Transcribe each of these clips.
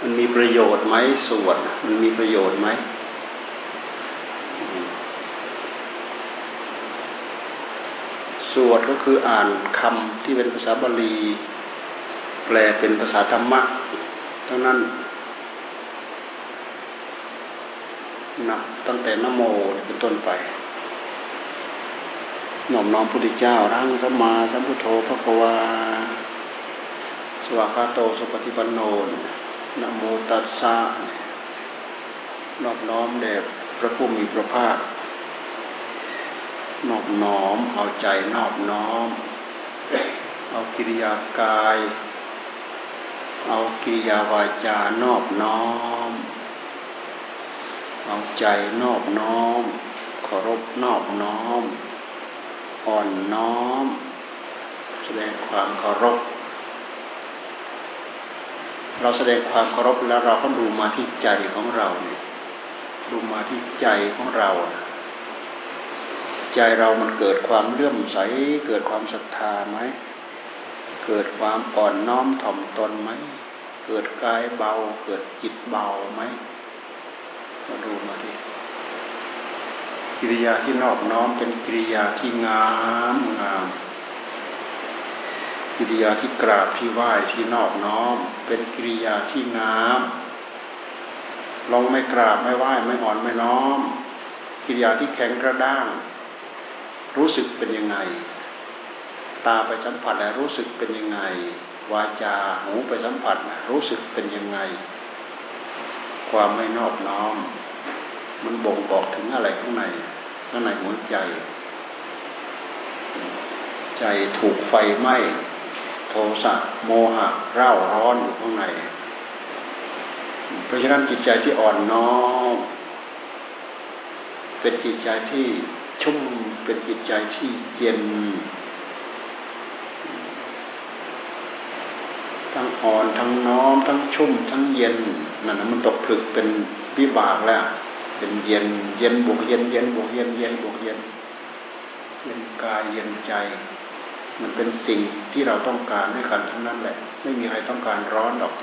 มันมีประโยชน์ไหมสวดมันมีประโยชน์ไหมสวดก็คืออ่านคำที่เป็นภาษาบาลี แปลเป็นภาษาธรรมะเท่านั้นนับตั้งแต่นโมเป็นต้นไปน้อมน้อมพุทธเจ้าทั้งสัมมาสัมพุทโธพระกวา วากาโตสุปฏิปันโนนโมตัสสะนอบน้อมแด่พระผู้มีพระภาคนอบน้อมเอาใจนอบน้อม เอากิริยากาย เอากิริยาวาจานอบน้อม เอาใจนอบน้อมเคารพนอบน้อม อ่อนน้อม แสดงความเคารพ เราแสดงความเคารพแล้วเราก็ดูมาที่ใจของเราเนี่ยดูมาที่ใจของเราใจเรามันเกิดความเลื่อมใส เกิดความศรัทธาไหม เกิดความอ่อนน้อมถ่อมตนไหม เกิดกายเบา เกิดจิตเบาไหมมาดูมาทีกิริยาที่นอบน้อมเป็นกิริยาที่งามงาม กิริยาที่กราบที่ไหว้ที่นอบน้อม เป็นกิริยาที่งามลองไม่กราบไม่ไหว้ไม่อ่อนไม่น้อม กิริยาที่แข็งกระด้าง รู้สึกเป็นยังไง ตาไปสัมผัสแล้วรู้สึกเป็นยังไง วาจาหูไปสัมผัสรู้สึกเป็นยังไง ความไม่นอบน้อม มันบ่งบอกถึงอะไรข้างในข้างในหัวใจ ใจถูกไฟไหม้ โทสะโมหะเร่าร้อนอยู่ข้างใน เพราะฉะนั้นจิตใจที่อ่อนน้อมเป็นจิตใจที่ชุ่มเป็นจิตใจที่เย็นทั้งอ่อนทั้งน้อม ทั้งชุ่ม ทั้งเย็นนั่นมันตกผลึกเป็นวิบากแล้ว เป็นเย็น เย็นบวกเย็นเย็นบวกเย็นเย็นบวกเย็นเย็นกายเย็นใจ มันเป็นสิ่งที่เราต้องการด้วยกันทั้งนั้นแหละ ไม่มีใครต้องการร้อนหรอก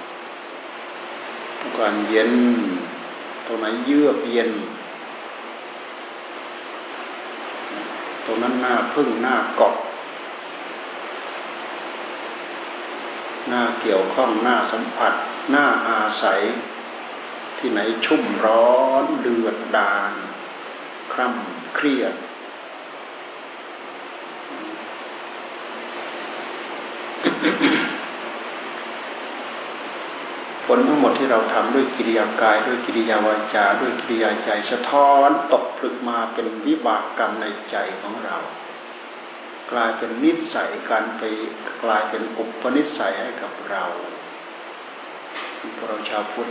ต้องการเย็น ตรงไหนเยือกเย็น ตรงนั้นหน้าพึ่งหน้าเกาะหน้าเกี่ยวข้องหน้าสัมผัส หน้าอาศัย ที่ไหนชุ่มร้อนเดือดดาลคร่ำเครียด ผลทั้งหมดที่เราทำด้วยกิริยากาย ด้วยกิริยาวาจา ด้วยกิริยาใจสะท้อนตกผลึกมาเป็นวิบากกรรมในใจของเรา กลายเป็นนิสัยการไปกลายเป็นอุปนิสัยให้กับเราพวกเราชาวพุทธ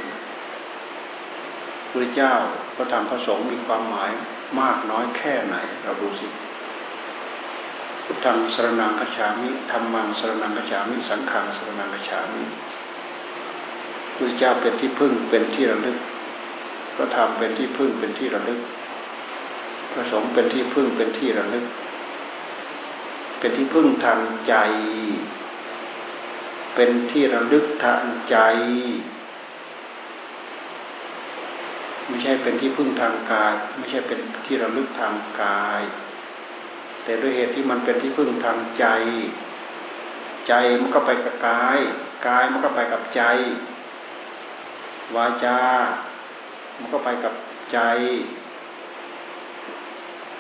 พระเจ้าพระธรรมพระสงฆ์มีความหมายมากน้อยแค่ไหนเราดูสิ พุทธังสรนังกัจฉามิธรรมังสรนังกัจฉามิ สังฆังสรนังกัจฉามิพระเจ้าเป็นที่พึ่งเป็นที่ระลึก พระธรรมเป็นที่พึ่งเป็นที่ระลึก พระสงฆ์เป็นที่พึ่งเป็นที่ระลึก เป็นที่พึ่งทางใจ เป็นที่ระลึกทางใจไม่ใช่เป็นที่พึ่งทางกาย ไม่ใช่เป็นที่ระลึกทางกาย แต่ด้วยเหตุที่มันเป็นที่พึ่งทางใจ ใจมันก็ไปกับกาย กายมันก็ไปกับใจ วาจา มันก็ไปกับใจ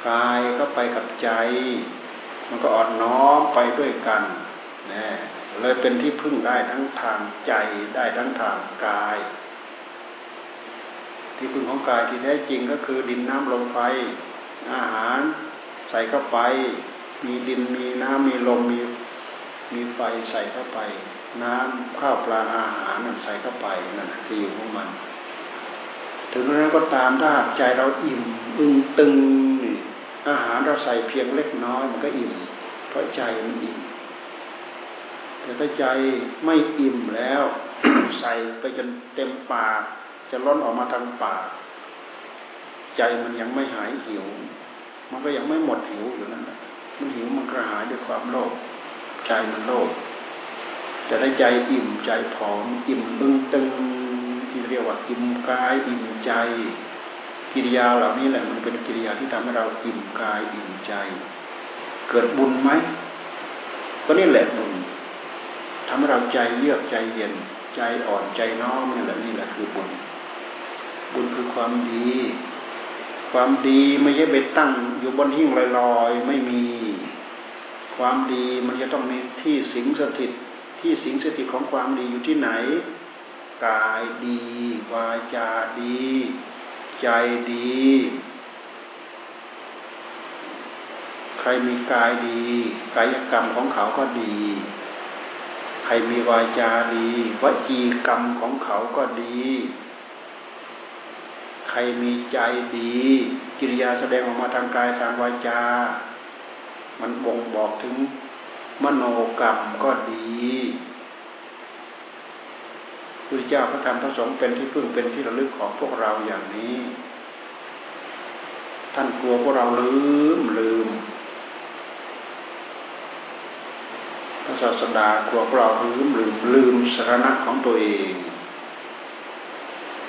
กายก็ไปกับใจ มันก็อ่อนน้อมไปด้วยกันนะเลยเป็นที่พึ่งได้ทั้งทางใจได้ทั้งทางกาย ที่พึ่งของกายที่แท้จริงก็คือดินน้ำลมไฟอาหาร ใส่เข้าไป มีดินมีน้ำมีลมมีมีไฟใส่เข้าไป น้ำข้าวปลาอาหารนั่นใส่เข้าไปนั่นที่อยู่ของมัน ถึงนั้นก็ตามถ้าใจเราอิ่มอึงตึงนี่อาหารเราใส่เพียงเล็กน้อยมันก็อิ่ม เพราะใจมันอิ่มแต่ถ้าใจไม่อิ่มแล้ว ใส่ไปจนเต็มปากจะล้นออกมาทางปาก ใจมันยังไม่หายหิว มันก็ยังไม่หมดหิวอยู่นั่นแหละมันหิวมันกระหายด้วยความโลภใจมันโลภจะได้ใจอิ่มใจผอม อิ่มบึ้งตึงที่เรียกว่าอิ่มกาย อิ่มใจ กิริยาเหล่านี้แหละมันเป็นกิริยาที่ทำให้เราอิ่มกายอิ่มใจ เกิดบุญไหมก็นี่แหละบุญทำให้เราใจเยือกใจเย็น ใจอ่อนใจน้อมนี่แหละนี่แหละคือบุญบุญคือความดี ความดีไม่ใช่ไปตั้งอยู่บนหิ้งลอยๆไม่มี ความดีมันจะต้องมีที่สิงสถิต ที่สิงสถิตของความดีอยู่ที่ไหน กายดี วาจาดี ใจดี ใครมีกายดี กายกรรมของเขาก็ดี ใครมีวาจาดีวจีกรรมของเขาก็ดี ใครมีใจดี กิริยาแสดงออกมาทางกายทางวาจา มันบ่งบอกถึงมโนกรรมก็ดีพระเจ้าพระธรรมพระสงฆ์เป็นที่พึ่งเป็นที่ระลึกของพวกเราอย่างนี้ ท่านกลัวพวกเราลืมลืมพระศาสดากลัวพวกเราลืมลืมลืมสาระของตัวเอง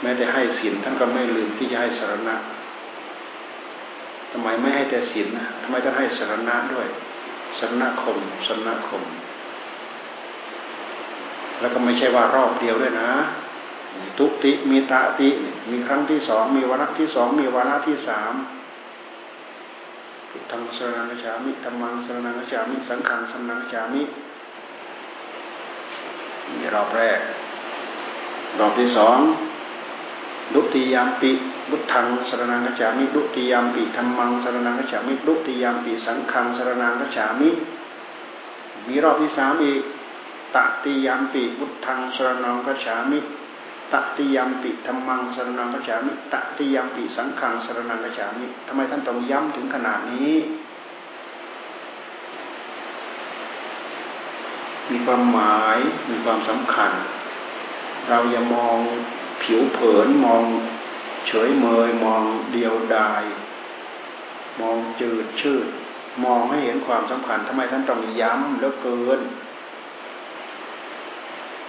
แม้แต่ให้ศีลท่านก็ไม่ลืมที่จะให้สารณะทำไมไม่ให้แต่ศีลนะทำไมต้องให้สารณะด้วยสรณคมสรณคม แล้วก็ไม่ใช่ว่ารอบเดียวด้วยนะ ทุติมีตาติ มีครั้งที่สองมีวาระที่สองมีวาระที่สามพุทธังสรนังฉามิธรรมังสรนังฉามิ สังขังสรนังฉามิมีรอบแรก รอบที่สอง ดุติยามปิบุทังสรนังกัจฉามิดุติยามปิธรรมังสรนังกัจฉามิดุติยามปิสังขังสรนังกัจฉามิมีรอบที่สามอีกตติยามปิบุทังสรนังกัจฉามิตติยามปิธรรมังสรนังกัจฉามิตติยามปิสังขังสรนังกัจฉามิทำไมท่านต้องย้ำถึงขนาดนี้ มีความหมายมีความสำคัญ เราอย่ามอง ผิวเผินมองเฉยเมยมองเดียวดาย มองจืดชืด มองให้เห็นความสำคัญทำไมท่านต้องย้ำแล้วเกิน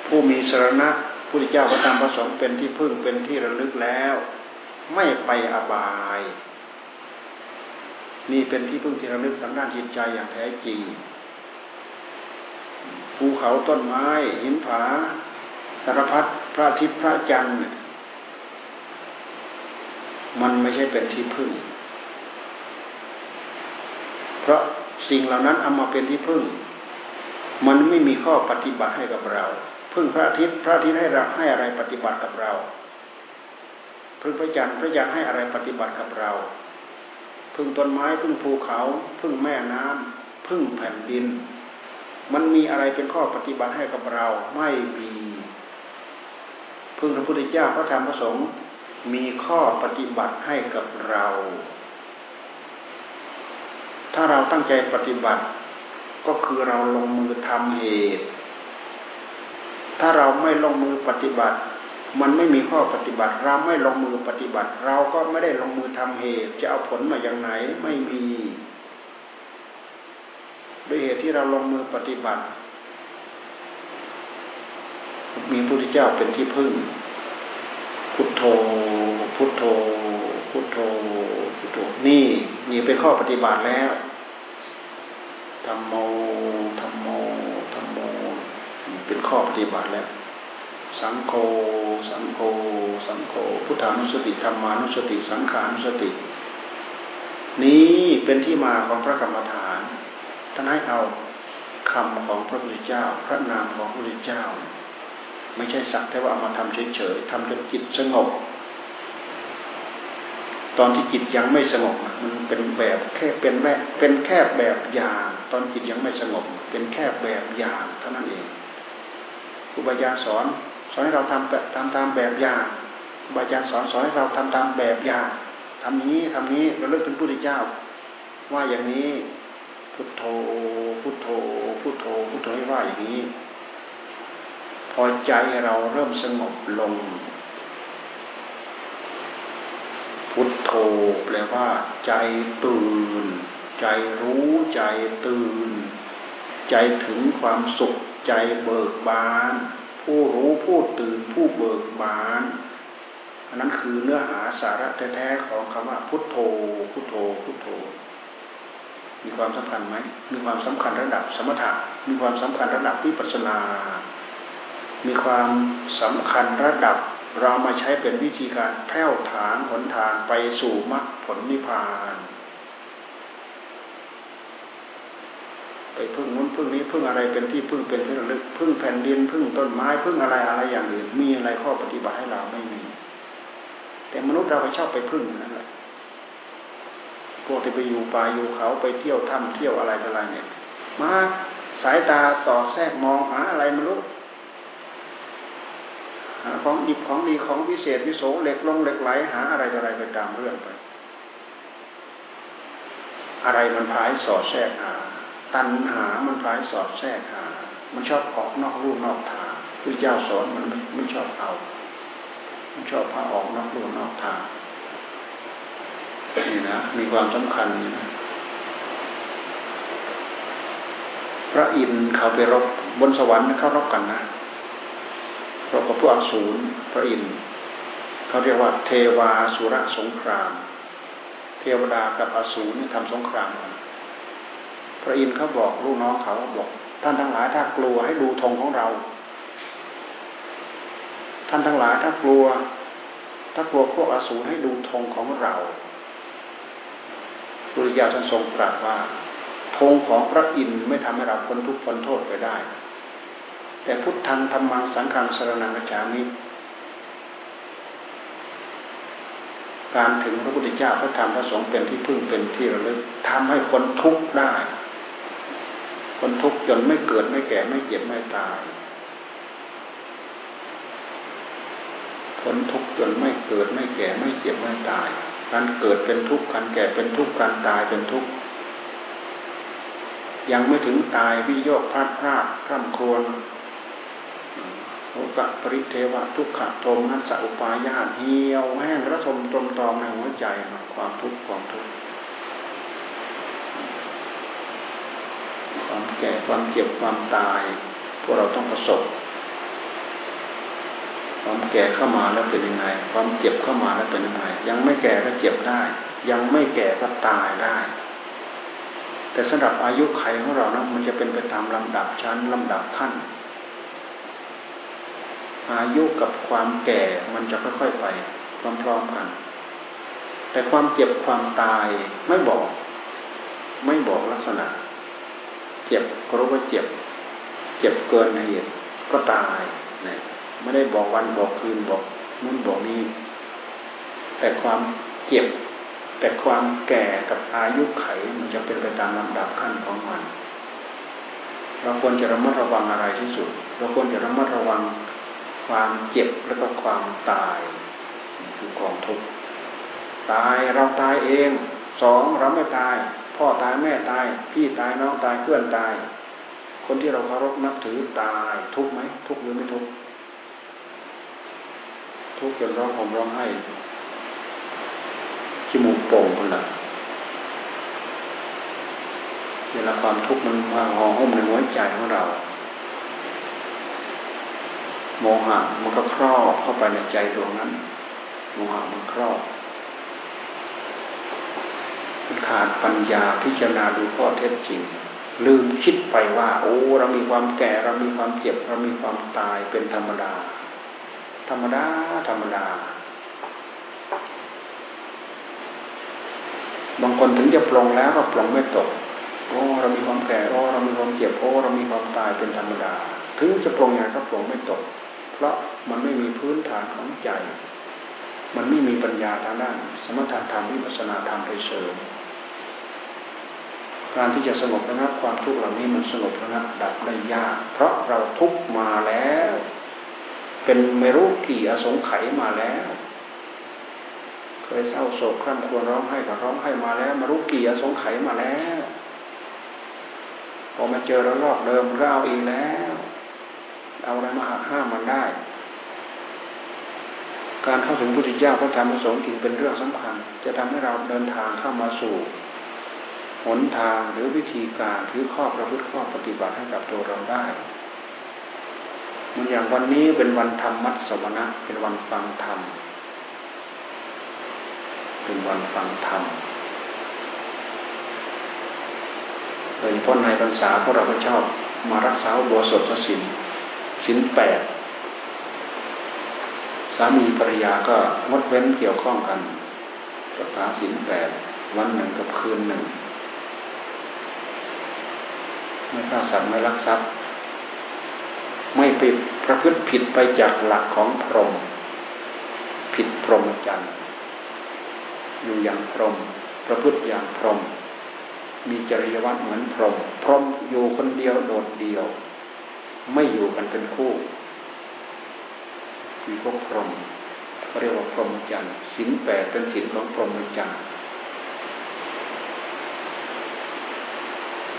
ผู้มีสรณะผู้ที่เจ้าพระธรรมพระสงฆ์เป็นที่พึ่งเป็นที่ระลึกแล้ว ไม่ไปอบาย นี่เป็นที่พึ่งที่ระลึกทางด้านจิตใจอย่างแท้จริงภูเขาต้นไม้หินผา สารพัดพระอาทิตย์พระจันทร์มันไม่ใช่เป็นที่พึ่ง เพราะสิ่งเหล่านั้นเอามาเป็นที่พึ่ง มันไม่มีข้อปฏิบัติให้กับเรา พึ่งพระอาทิตย์พระอาทิตย์ให้เราให้อะไรปฏิบัติกับเรา พึ่งพระจันทร์พระจันทร์ให้อะไรปฏิบัติกับเรา พึ่งต้นไม้พึ่งภูเขา พึ่งแม่น้ำพึ่งแผ่นดิน มันมีอะไรเป็นข้อปฏิบัติให้กับเราไม่มี พึ่งพระพุทธเจ้าพระธรรมพระสงฆ์มีข้อปฏิบัติให้กับเรา ถ้าเราตั้งใจปฏิบัติ ก็คือเราลงมือทำเหตุ ถ้าเราไม่ลงมือปฏิบัติ มันไม่มีข้อปฏิบัติ เราไม่ลงมือปฏิบัติ เราก็ไม่ได้ลงมือทำเหตุ จะเอาผลมาอย่างไหนไม่มีด้วยเหตุที่เราลงมือปฏิบัติ มีพระพุทธเจ้าเป็นที่พึ่ง พุทโธ พุทโธ พุทโธ พุทโธ นี่นี่เป็นข้อปฏิบัติแล้วธรรมโมธรรมโมธรรมโม เป็นข้อปฏิบัติแล้ว สังโฆ สังโฆ สังโฆ พุทธานุสติธรรมานุสติ สังขานุสติ นี้เป็นที่มาของพระกรรมฐาน ท่านให้เอาคำของพระพุทธเจ้า พระนามของพระพุทธเจ้า ไม่ใช่สักแต่ว่าเอามาทำเฉยๆทำจนจิตสงบ ตอนที่จิตยังไม่สงบมันเป็นแบบแค่เป็นแม่เป็นแค่แบบอย่างตอนจิตยังไม่สงบ เป็นแค่แบบอย่างเท่านั้นเองครูบาอาจารย์สอนสอนให้เราทำแบบทำตามแบบอย่างครูบาอาจารย์สอนสอนให้เราทำตามแบบอย่างทำนี้ทำนี้เราเลิกถึงพระพุทธเจ้า ว่าอย่างนี้พุทโธพุทโธพุทโธพุทโธให้ว่าอย่างนี้ อใจเราเริ่มสงบลง พุทโธแปลว่า ใจตื่น ใจรู้ใจตื่น ใจถึงความสุข ใจเบิกบาน ผู้รู้ผู้ตื่นผู้เบิกบานอันนั้นคือเนื้อหาสาระแท้ๆของคำว่าพุทโธ พุทโธ พุทโธ มีความสำคัญไหม มีความสำคัญระดับสมถะ มีความสำคัญระดับวิปัสสนา มีความสำคัญระดับเรามาใช้เป็นวิธีการแผ่วฐานหนทางไปสู่มรรคผลนิพพาน ไปพึ่งนู้นพึ่งนี้พึ่งอะไรเป็นที่พึ่งเป็นที่ระลึกพึ่งแผ่นดินพึ่งต้นไม้พึ่งอะไรอะไรอย่างอื่น มีอะไรข้อปฏิบัติให้เราไม่มี แต่มนุษย์เราไปชอบไปพึ่งนั่นแหละพวกที่ไปอยู่ป่าอยู่เขาไปเที่ยวถ้ำเที่ยวอะไรอะไรเนี่ยมาสายตาสอดแทรกมองหาอะไรมนุษย์ ของดิบของดีของพิเศษพิโสเหล็กลงเหล็กไหลหาอะไรอะไรไปตามเรื่องไป อะไรมันพายสอดแทรกหา ตัณหามันพายสอดแทรกหา มันชอบออกนอกรูนอกทางพระเจ้าสอนมันไม่ชอบเอามันชอบพาออกนอกรูนอกทางนี่นะมีความสำคัญนะพระอินทร์เขาไปรบบนสวรรค์เขารบกันนะ รบกับพวกอสูรพระอินทร์เขาเรียกว่าเทวาสุรสงคราม เทวดากับอสูรนี่ทำสงครามกันพระอินทร์เขาบอกลูกน้องเขาบอกท่านทั้งหลายถ้ากลัวให้ดูธงของเรา ท่านทั้งหลายถ้ากลัว ถ้ากลัวพวกอสูรให้ดูธงของเราพุทธเจ้าท่านทรงตรัสว่าธงของพระอินทร์ไม่ทำให้เราพ้นทุกข์พ้นโทษไปได้ แต่พุทธังธรรมังสังฆังสรนังกัจฉามิการถึงพระพุทธเจ้าพระธรรมพระสงฆ์เป็นที่พึ่งเป็นที่ระลึกทำให้คนทุกข์ได้ คนทุกข์จนไม่เกิดไม่แก่ไม่เจ็บไม่ตายคนทุกข์จนไม่เกิดไม่แก่ไม่เจ็บไม่ตาย การเกิดเป็นทุกข์การแก่เป็นทุกข์การตายเป็นทุกข์ยังไม่ถึงตายวิโยคพลาดพลาดร่ำครวญ โอกะปริเทวะทุกขโทมนัสสอุปายาเหี่ยวแห้งระทมตรมตอมในหัวใจความทุกข์ความทุกข์ความแก่ความเจ็บความตาย พวกเราต้องประสบ ความแก่เข้ามาแล้วเป็นยังไง ความเจ็บเข้ามาแล้วเป็นยังไง ยังไม่แก่ก็เจ็บได้ ยังไม่แก่ก็ตายได้ แต่สำหรับอายุไขของเรานะมันจะเป็นไปตามลำดับชั้นลำดับขั้น อายุกับความแก่มันจะค่อยๆไปพร้อมๆกัน แต่ความเจ็บความตายไม่บอก ไม่บอกลักษณะ เจ็บก็รู้ว่าเจ็บ เจ็บเกินเหตุก็ตายเนี่ยไม่ได้บอกวันบอกคืนบอกนู่นบอกนี้ แต่ความเจ็บ แต่ความแก่กับอายุไขมันจะเป็นไปตามลำดับขั้นของมัน เราควรจะระมัดระวังอะไรที่สุด เราควรจะระมัดระวัง ความเจ็บแล้วก็ความตายคือกองทุกข์ตายเราตายเองสองเราไม่ตาย พ่อตายแม่ตาย พี่ตายน้องตายเพื่อนตาย คนที่เราเคารพนับถือตาย ทุกไหมทุกหรือไม่ทุกทุกจนร้องห่มร้องไห้ขี้มูกโป่งคนละเวลาความทุกข์มันมาห่อหุ้มในหัวใจของเรา โมหะมันก็ครอบเข้าไปในใจดวงนั้น โมหะมันครอบขาดปัญญาพิจารณาดูข้อเท็จจริง ลืมคิดไปว่า โอ้เรามีความแก่เรามีความเจ็บ เรามีความตายเป็นธรรมดา ธรรมดาธรรมดา บางคนถึงจะปลงแล้วก็ปลงไม่ตกโอ้เรามีความแก่โอ้เรามีความเจ็บโอ้เรามีความตายเป็นธรรมดา ถึงจะปลงยังไงก็ปลงไม่ตก เพราะมันไม่มีพื้นฐานของใจ มันไม่มีปัญญาทางด้าน สมถะธรรมวิปัสนาธรรมไปเสริมการที่จะสงบระงับความทุกข์เหล่านี้มันสงบระงับดับได้ยาก เพราะเราทุกมาแล้ว เป็นไม่รู้กี่อสงไขยมาแล้ว เคยเศร้าโศกคร่ำครวญร้องไห้ก็ร้องไห้มาแล้วมารู้กี่อสงไขยมาแล้วพอมาเจอระลอกเดิมก็เอาอีกแล้ว เอาอะไรมาหักห้ามมันได้ การเข้าถึงพุทธเจ้าพระธรรมพระสงฆ์จึงเป็นเรื่องสำคัญ จะทำให้เราเดินทางเข้ามาสู่หนทางหรือวิธีการหรือข้อประพฤติข้อปฏิบัติให้กับตัวเราได้มันอย่างวันนี้เป็นวันธรรมมัสวนะเป็นวันฟังธรรม เป็นวันฟังธรรมโดยเฉพาะในพรรษาพวกเราก็ชอบมารักษาบัวสดศีล ศีลแปดสามีภรรยาก็งดเว้นเกี่ยวข้องกันรักษาศีลแปดวันหนึ่งกับคืนหนึ่งไม่ฆ่าสัตว์ไม่ลักทรัพย์ ไม่ไปประพฤติผิดไปจากหลักของพรหมผิดพรหมจรรย์อยู่อย่างพรหมประพฤติอย่างพรหมมีจริยวัตรเหมือนพรหมพรหมอยู่คนเดียวโดดเดียว ไม่อยู่กันเป็นคู่มีพวกพรหมเขาเรียกว่าพรหมจรรย์สินแปดเป็นสินของพรหมจรรย์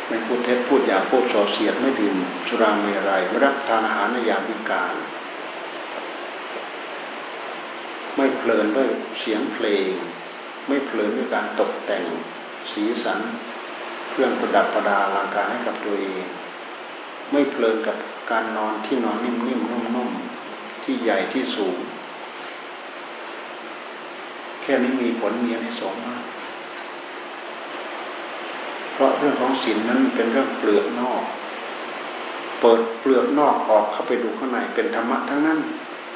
ไม่พูดเท็จพูดหยาพูดส่อเสียดไม่ดื่มสุราเมรัยไม่รับทานอาหารในยามวิการไม่เพลินด้วยเสียงเพลง ไม่เพลินด้วยการตกแต่ง สีสัน เครื่องประดับประดาลังการให้กับตัวเอง ลินกับการนอนที่นอนนิ่มๆนุ่มๆที่ใหญ่ที่สูง แค่นี้มีผลมีในสองมากเพราะเรื่องของศีลนั้นเป็นเรื่องเปลือกนอก เปิดเปลือกนอกออกเข้าไปดูข้างในเป็นธรรมะทั้งนั้น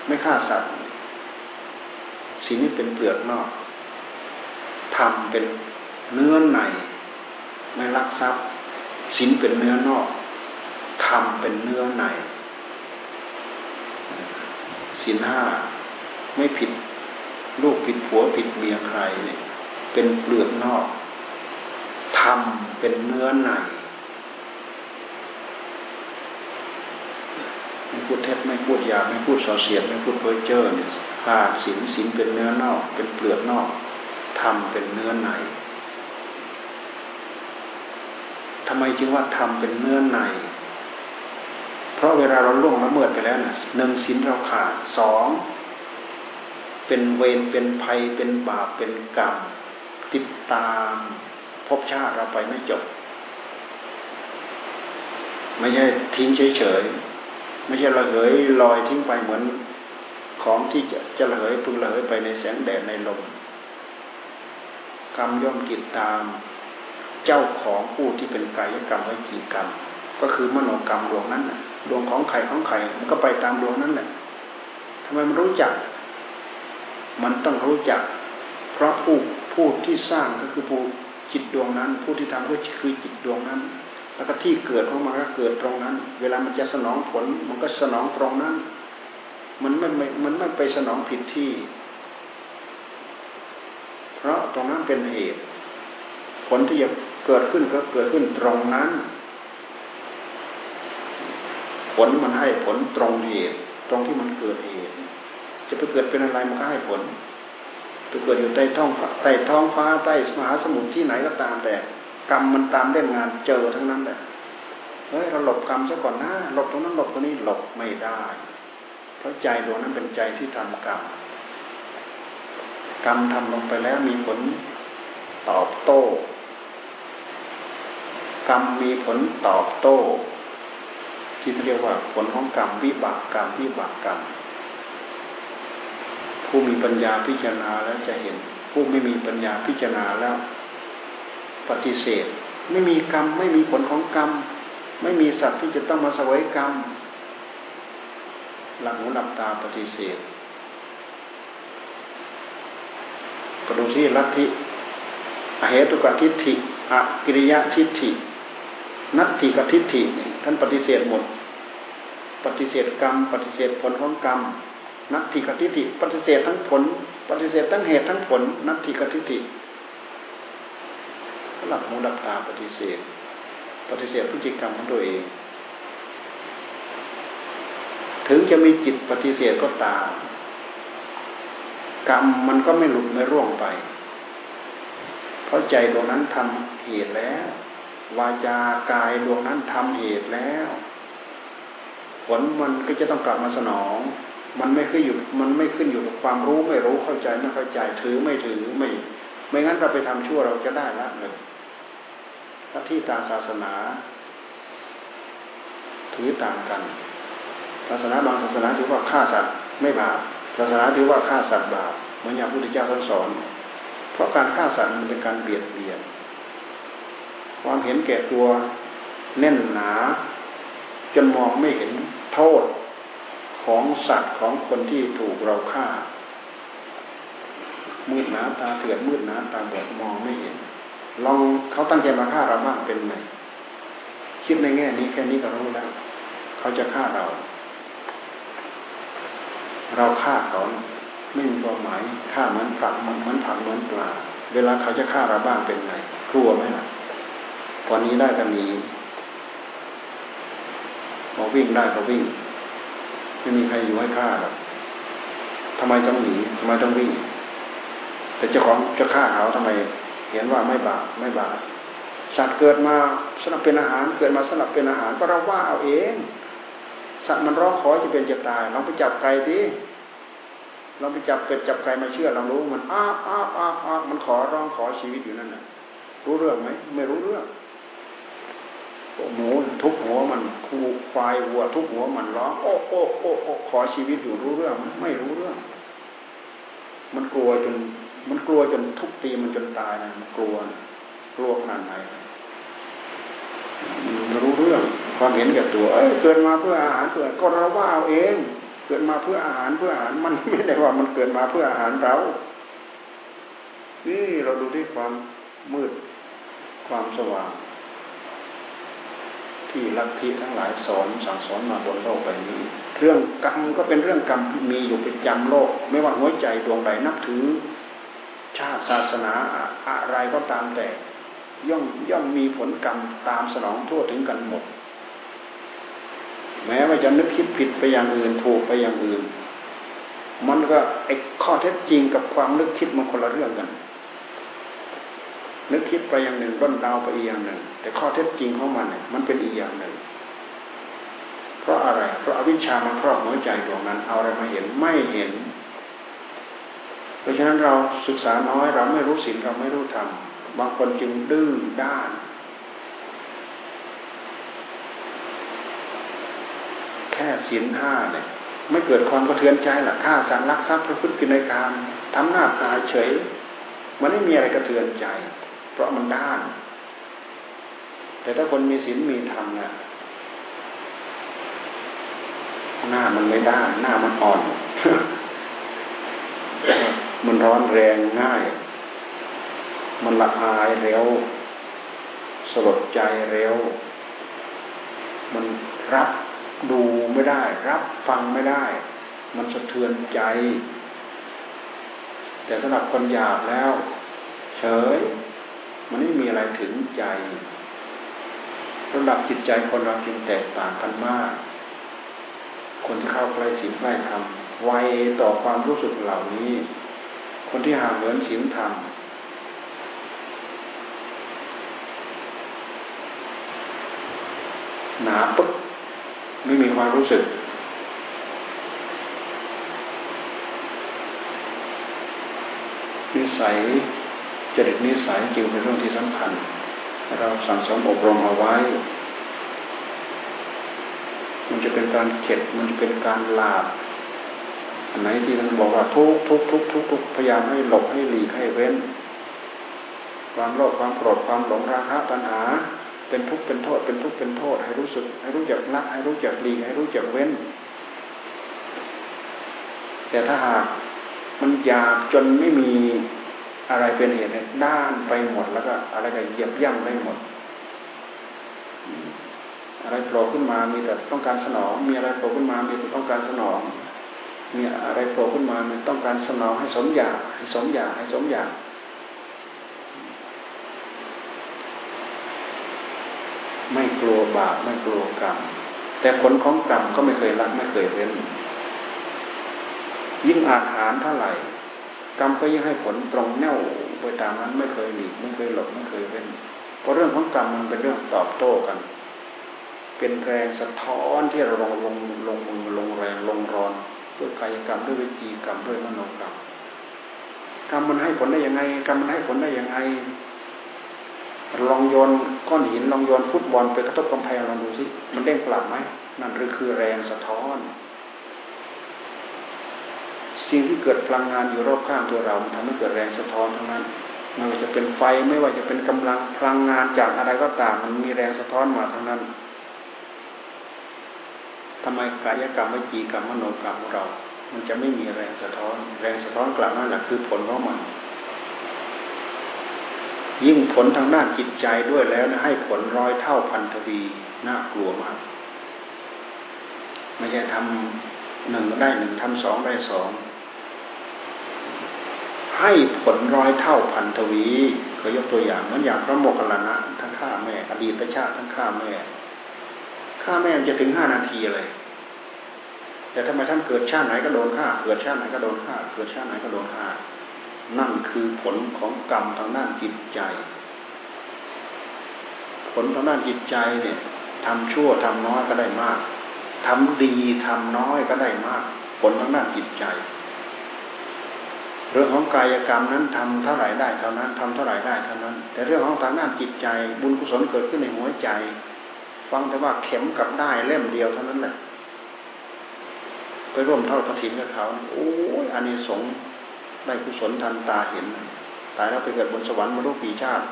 ไม่ฆ่าสัตว์ศีลนี้เป็นเปลือกนอกทำเป็นเนื้อในไม่ลักทรัพย์ศีลเป็นเนื้อนอก ธรรมเป็นเนื้อในศีลห้าไม่ผิดลูกผิดผัวผิดเมียใครเนี่ย เป็นเปลือกนอกธรรมเป็นเนื้อในไม่พูดเท็จไม่พูดยาไม่พูดส่อเสียดไม่พูดเพ้อเจ้อเนี่ยขาดศีลศีลเป็นเนื้อนอก เป็นเปลือกนอกธรรมเป็นเนื้อในทำไมจึงว่าทำเป็นเนื้อใน ราะเวลาเราล่วงละเมิดไปแล้วนะหนึ่งสินเราขาดสองเป็นเวรเป็นภัยเป็นบาปเป็นกรรมติดตามภพชาติเราไปไม่จบ ไม่ใช่ทิ้งเฉยๆไม่ใช่ระเหยลอยทิ้งไปเหมือนของที่จะจะระเหยพึงระเหยไปในแสงแดดในลมกรรมย่อมติดตามเจ้าของผู้ที่เป็นกายกรรมวิจีกรรม ก็คือมโนกรรมดวงนั้นนะ ดวงของไข่ของไข่มันก็ไปตามดวงนั้นแหละทำไมมันรู้จัก มันต้องรู้จัก เพราะผู้ผู้ที่สร้างก็คือผู้จิตดวงนั้น ผู้ที่ทำก็คือจิตดวงนั้น แล้วก็ที่เกิดของมันก็เกิดตรงนั้น เวลามันจะสนองผล มันก็สนองตรงนั้น มันไม่มันไม่ไปสนองผิดที่ เพราะตรงนั้นเป็นเหตุ ผลที่จะเกิดขึ้นก็เกิดขึ้นตรงนั้น ผลมันให้ผลตรงเหตุ ตรงที่มันเกิดเหตุ จะไปเกิดเป็นอะไรมันก็ให้ผลจะเกิดอยู่ใต้ท้องใต้ท้องฟ้าใต้มหาสมุทรที่ไหนก็ตามแต่กรรมมันตามเล่นงานเจอทั้งนั้นแหละเฮ้ยเราหลบกรรมซะก่อนนะหลบตรงนั้นหลบตรงนี้หลบไม่ได้ เพราะใจดวงนั้นเป็นใจที่ทำกรรมกรรมทำลงไปแล้วมีผลตอบโต้ กรรมมีผลตอบโต้ ที่เรียกว่าผลของกรรมวิบากกรรมวิบากกรรม ผู้มีปัญญาพิจารณาแล้วจะเห็น ผู้ไม่มีปัญญาพิจารณาแล้ว ปฏิเสธ ไม่มีกรรม ไม่มีผลของกรรม ไม่มีสัตว์ที่จะต้องมาสวยกรรม หลังหูหลับตาปฏิเสธกระดูที่ลัทธิอเหตุกทิฏฐิอกิริยะทิฏฐิ นัตถิกับทิฏฐิ ท่านปฏิเสธหมด ปฏิเสธกรรม ปฏิเสธผลของกรรม นัตถิกับทิฏฐิปฏิเสธทั้งผล ปฏิเสธทั้งเหตุทั้งผล นัตถิกับทิฏฐิหลับหูหลับตาปฏิเสธ ปฏิเสธพฤติกรรมของตัวเอง ถึงจะมีจิตปฏิเสธก็ตามกรรมมันก็ไม่หลุดไม่ร่วงไป เพราะใจตรงนั้นทำเหตุแล้ว วาจากายดวงนั้นทำเหตุแล้ว ผลมันก็จะต้องกลับมาสนอง มันไม่ขึ้นอยู่มันไม่ขึ้นอยู่กับความรู้ไม่รู้เข้าใจไม่เข้าใจถือไม่ถือไม่ ไม่งั้นเราไปทำชั่วเราจะได้ละเลยถ้าที่ตาศาสนา ถือต่างกัน ศาสนาบางศาสนาถือว่าฆ่าสัตว์ไม่บาปศาสนาถือว่าฆ่าสัตว์บาปเหมือนอย่างพระพุทธเจ้าท่านสอน เพราะการฆ่าสัตว์มันเป็นการเบียดเบียน ความเห็นแก่ตัวแน่นหนา จนมองไม่เห็นโทษของสัตว์ของคนที่ถูกเราฆ่า มืดหนาตาเถื่อนมืดหนาตาบอดมองไม่เห็น ลองเขาตั้งใจมาฆ่าเราบ้างเป็นไงคิดในแง่นี้แค่นี้ก็รู้แล้ว เขาจะฆ่าเรา เราฆ่าเขาไม่มีความหมายฆ่ามือนผักเหมือนผักมือนปลา เวลาเขาจะฆ่าเราบ้างเป็นไงกลัวไหมล่ะ พอนี้ได้กันนี้พอวิ่งได้ก็วิ่ง ไม่มีใครอยู่ให้ฆ่าหรอกทำไมต้องหนีทำไมต้องวิ่ง แต่เจ้าของจะฆ่าเขาทำไม เห็นว่าไม่บาปไม่บาปสัตว์เกิดมาสนับเป็นอาหาร เกิดมาสนับเป็นอาหารก็เราว่าเอาเอง สัตว์มันร้องขอจะเป็นจะตายลองไปจับไก่ดิลองไปจับเป็ดจับไก่มาเชื่อเรารู้มันอ้าอ้าอ้าอ้ามันขอร้องขอชีวิตอยู่นั่นน่ะรู้เรื่องไหมไม่รู้เรื่อง หมูทุกหัวมันคูควายวัวทุกหัวมันร้องโอ้โอ้โอ้โอ้ขอชีวิตอยู่รู้เรื่องไม่รู้เรื่อง มันกลัวจน มันกลัวจนทุกตีมันจนตายนะมันกลัวกลัวขนาดไหนมันรู้เรื่องความเห็นแก่ตัว เอ้ยเกิดมาเพื่ออาหารเพื่อก็เราว่าเอาเอง เกิดมาเพื่ออาหารเพื่ออาหารมันไม่ได้ว่ามันเกิดมาเพื่ออาหารเรานี่เราดูที่ความมืดความสว่าง ที่ลัทธิทั้งหลายสอนสั่งสอนมาบนโลกใบนี้ เรื่องกรรมก็เป็นเรื่องกรรมมีอยู่เป็นจำโลก ไม่ว่าหัวใจดวงใดนับถือ ชาติศาสนาอะไรก็ตามแต่ ย่อมย่อมมีผลกรรมตามสนองทั่วถึงกันหมด แม้ว่าจะนึกคิดผิดไปอย่างอื่นถูกไปอย่างอื่น มันก็ไอ้ข้อเท็จจริงกับความนึกคิดมันคนละเรื่องกัน นึกคิดไปอย่างหนึ่งร่นดาวไปอีกอย่างหนึ่ง แต่ข้อเท็จจริงของมันเนี่ยมันเป็นอีกอย่างหนึ่ง เพราะอะไร เพราะอวิชชามันครอบหัวใจดวงนั้น เอาอะไรมาเห็นไม่เห็น เพราะฉะนั้นเราศึกษาน้อยเราไม่รู้สิ่งเราไม่รู้ธรรมบางคนจึงดื้อด้านแค่ศีลห้าเนี่ยไม่เกิดความกระเทือนใจหรอกฆ่าสัตว์รักทรัพย์ประพฤติกินการทำหน้าตาเฉย มันไม่มีอะไรกระเทือนใจ เพราะมันด้าน แต่ถ้าคนมีศีลมีธรรมเนี่ยหน้ามันไม่ด้านหน้ามันอ่อน มันร้อนแรงง่าย มันละอายเร็ว สลดใจเร็ว มันรับดูไม่ได้ รับฟังไม่ได้ มันสะเทือนใจ แต่สำหรับคนหยาบแล้ว เฉย มันไม่มีอะไรถึงใจระดับจิตใจคนเราจึงแตกต่างกันมาก คนที่เข้าใกล้ศีลใกล้ธรรมไวต่อความรู้สึกเหล่านี้ คนที่ห่างเหมือนศีลธรรมหนาปึ๊กไม่มีความรู้สึก นิสัย จริตนิสัยจึงเป็นเรื่องที่สำคัญ เราสั่งสมอบรมเอาไว้ มันจะเป็นการเข็ดมันจะเป็นการลาบอันไหนที่ท่านบอกว่าทุกทุกทุกทุกทุกพยายามให้หลบให้หลีกให้เว้น ความโลภความโกรธความหลงราคะตัณหา เป็นทุกข์เป็นโทษ เป็นทุกข์เป็นโทษ ให้รู้สึก ให้รู้จักละให้รู้จักหลีกให้รู้จักเว้น แต่ถ้าหากมันอยากจนไม่มี อะไรเป็นเหตุด้านไปหมดแล้วก็ อะไรก็เหยียบย่ำได้หมด อะไรโผล่ขึ้นมามีแต่ต้องการสนอง มีอะไรโผล่ขึ้นมามีแต่ต้องการสนอง มีอะไรโผล่ขึ้นมามีต้องการสนองให้สมอยากให้สมอยากให้สมอยากไม่กลัวบาปไม่กลัวกรรมแต่ผลของกรรมก็ไม่เคยรักไม่เคยเว้นยิ่งอาหารเท่าไหร่ กรรมก็ยิ่งให้ผลตรงแน่วไปตามนั้นไม่เคยหลีกไม่เคยหลบไม่เคยเว้นเพราะเรื่องของกรรมมันเป็นเรื่องตอบโต้กัน เป็นแรงสะท้อนที่เราลงลงลงมือลงแรงลงรอนด้วยกายกรรมด้วยวิจีกรรมด้วยมโนกรรมกรรมมันให้ผลได้ยังไงกรรมมันให้ผลได้ยังไงลองโยนก้อนหินลองโยนฟุตบอลไปกระทบกำแพงลองดูสิมันเด้งกลับไหมนั่นคือแรงสะท้อน สิ่งที่เกิดพลังงานอยู่รอบข้างตัวเราทำให้เกิดแรงสะท้อนทั้งนั้นไม่ว่าจะเป็นไฟไม่ว่าจะเป็นกำลังพลังงานจากอะไรก็ตาม มันมีแรงสะท้อนมาทั้งนั้นทำไมกายกรรมวิจีกรรมมโนกรรมของเรา มันจะไม่มีแรงสะท้อน แรงสะท้อนกลับนั่นแหละคือผลของมัน ยิ่งผลทางด้านจิตใจด้วยแล้วนะให้ผลร้อยเท่าพันทวีน่ากลัวมากไม่ใช่ทำหนึ่งได้หนึ่งทำสองได้สอง ให้ผลร้อยเท่าพันทวีเขายกตัวอย่างเหมือนอย่างพระโมคคัลลานะท่านฆ่าแม่ อดีตชาติท่านฆ่าแม่ฆ่าแม่จะถึงห้านาทีเลย แต่ทำไมท่านเกิดชาติไหนก็โดนฆ่า เกิดชาติไหนก็โดนฆ่า เกิดชาติไหนก็โดนฆ่า นั่นคือผลของกรรมทางด้านจิตใจ ผลทางด้านจิตใจเนี่ยทำชั่วทำน้อยก็ได้มากทำดีทำน้อยก็ได้มาก ผลทางด้านจิตใจ เรื่องของกายกรรมนั้นทำเท่าไหร่ได้เท่านั้นทำเท่าไหร่ได้เท่านั้น แต่เรื่องของทางด้านจิตใจ บุญกุศลเกิดขึ้นในหัวใจ ฟังแต่ว่าเข็มกับได้เล่มเดียวเท่านั้นแหละไปร่วมเทอดกระถินกับเขาโอ้ยอันนี้สงได้กุศลทันตาเห็นตายแล้วไปเกิดบนสวรรค์มรู้กี่ชาติ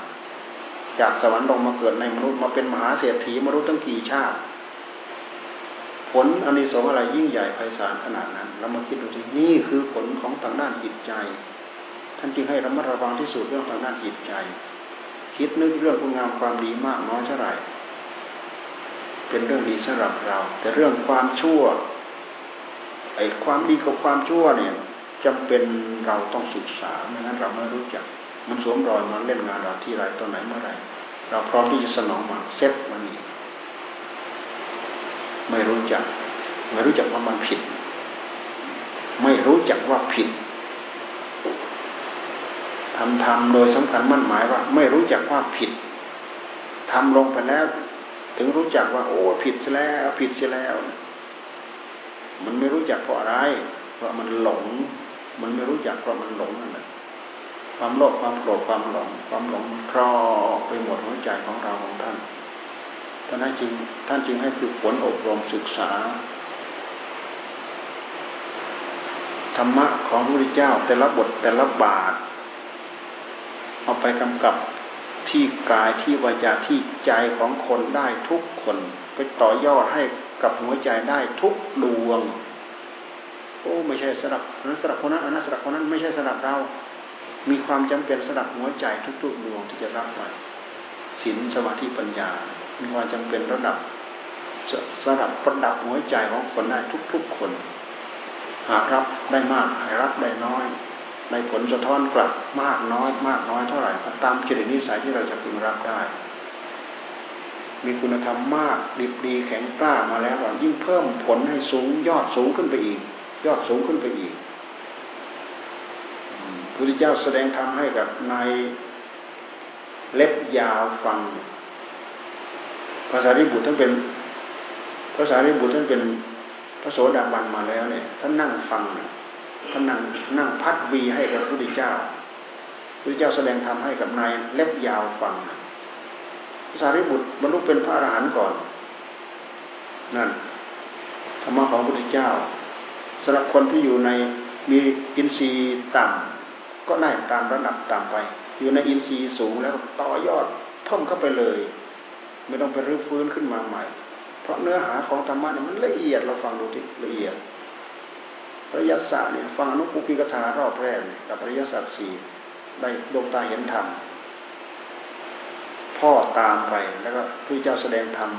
จากสวรรค์ลงมาเกิดในมนุษย์มาเป็นมหาเศรษฐีมรู้ตั้งกี่ชาติ ผลอันนี้สงอะไรยิ่งใหญ่ไพศาลขนาดนั้น เรามาคิดดูสินี่คือผลของทางด้านจิตใจ ท่านจึงให้ระมัดระวังที่สุดเรื่องทางด้านจิตใจ คิดนึกเรื่องคุณงามความดีมากน้อยเท่าไหร่ เป็นเรื่องดีสำหรับเรา แต่เรื่องความชั่วไอ้ความดีกับความชั่วเนี่ยจำเป็นเราต้องศึกษาไม่งั้นเราไม่รู้จัก มันสวมรอยมันเล่นงานเราที่ไรตอนไหนเมื่อไรเราพร้อมที่จะสนองมันเซ็ตมันนี่ ไม่รู้จัก ไม่รู้จักว่ามันผิด ไม่รู้จักว่าผิดทำทำโดยสำคัญมั่นหมายว่า ไม่รู้จักว่าผิดทำลงไปแล้ว ถึงรู้จักว่า โอ้ผิดซะแล้วผิดซะแล้ว มันไม่รู้จักเพราะอะไร เพราะมันหลง มันไม่รู้จักเพราะมันหลงนั่นแหละความโลภความโกรธความหลง ความหลงครอบไปหมดหัวใจของเราของท่าน ท่านให้จริงท่านจึงให้ฝึกฝนอบรมศึกษา ธรรมะของพระพุทธเจ้าแต่ละบทแต่ละบาท เอาไปกำกับที่กายที่วาจาที่ใจของคนได้ทุกคน ไปต่อยอดให้กับหัวใจได้ทุกดวง โอ้ไม่ใช่สำหรับนั้นสำหรับคนนั้นอันนั้นสำหรับคนนั้นไม่ใช่สำหรับเรา มีความจำเป็นสำหรับหัวใจทุกๆดวงที่จะรับไปศีลสมาธิปัญญา มีความจำเป็นระดับสำหรับประดับหัวใจของคนได้ทุกๆคน หากรับได้มากหากรับได้น้อยในผลสะท้อนกลับมากน้อย มากน้อยเท่าไหร่ก็ตามจิตนิสัยที่เราจะพึงรับได้ มีคุณธรรมมากดีดีแข็งกล้ามาแล้วยิ่งเพิ่มผลให้สูงยอดสูงขึ้นไปอีก ยอดสูงขึ้นไปอีกพระพุทธเจ้าแสดงธรรมให้กับนายเล็บยาวฟัง ภาษาที่บุตรท่านเป็นภาษาที่บุตรท่านเป็นพระโสดาบันมาแล้วเนี่ยท่านนั่งฟังท่านนั่งนั่งพัดวีให้กับพระพุทธเจ้าพระเจ้าแสดงธรรมให้กับนายเล็บยาวฟังภาษาริบุตรบรรลุเป็นพระอรหันต์ก่อน นั่นธรรมะของพระพุทธเจ้าสำหรับคนที่อยู่ในมีอินทรีย์ต่ำก็ได้ตามระดับต่ำไป อยู่ในอินทรีย์สูงแล้วต่อยอดเพิ่มเข้าไปเลย ไม่ต้องไปรื้อฟื้นขึ้นมาใหม่ เพราะเนื้อหาของธรรมะเนี่ยมันละเอียดเราฟังดูที่ละเอียดริยัติศาสตร์เนี่ยฟังอนุปูพิกถารอบแรกกับริยัติศาสตร์สี่ได้ดวงตาเห็นธรรมพ่อตามไปแล้วก็พระเจ้าแสดงธรรม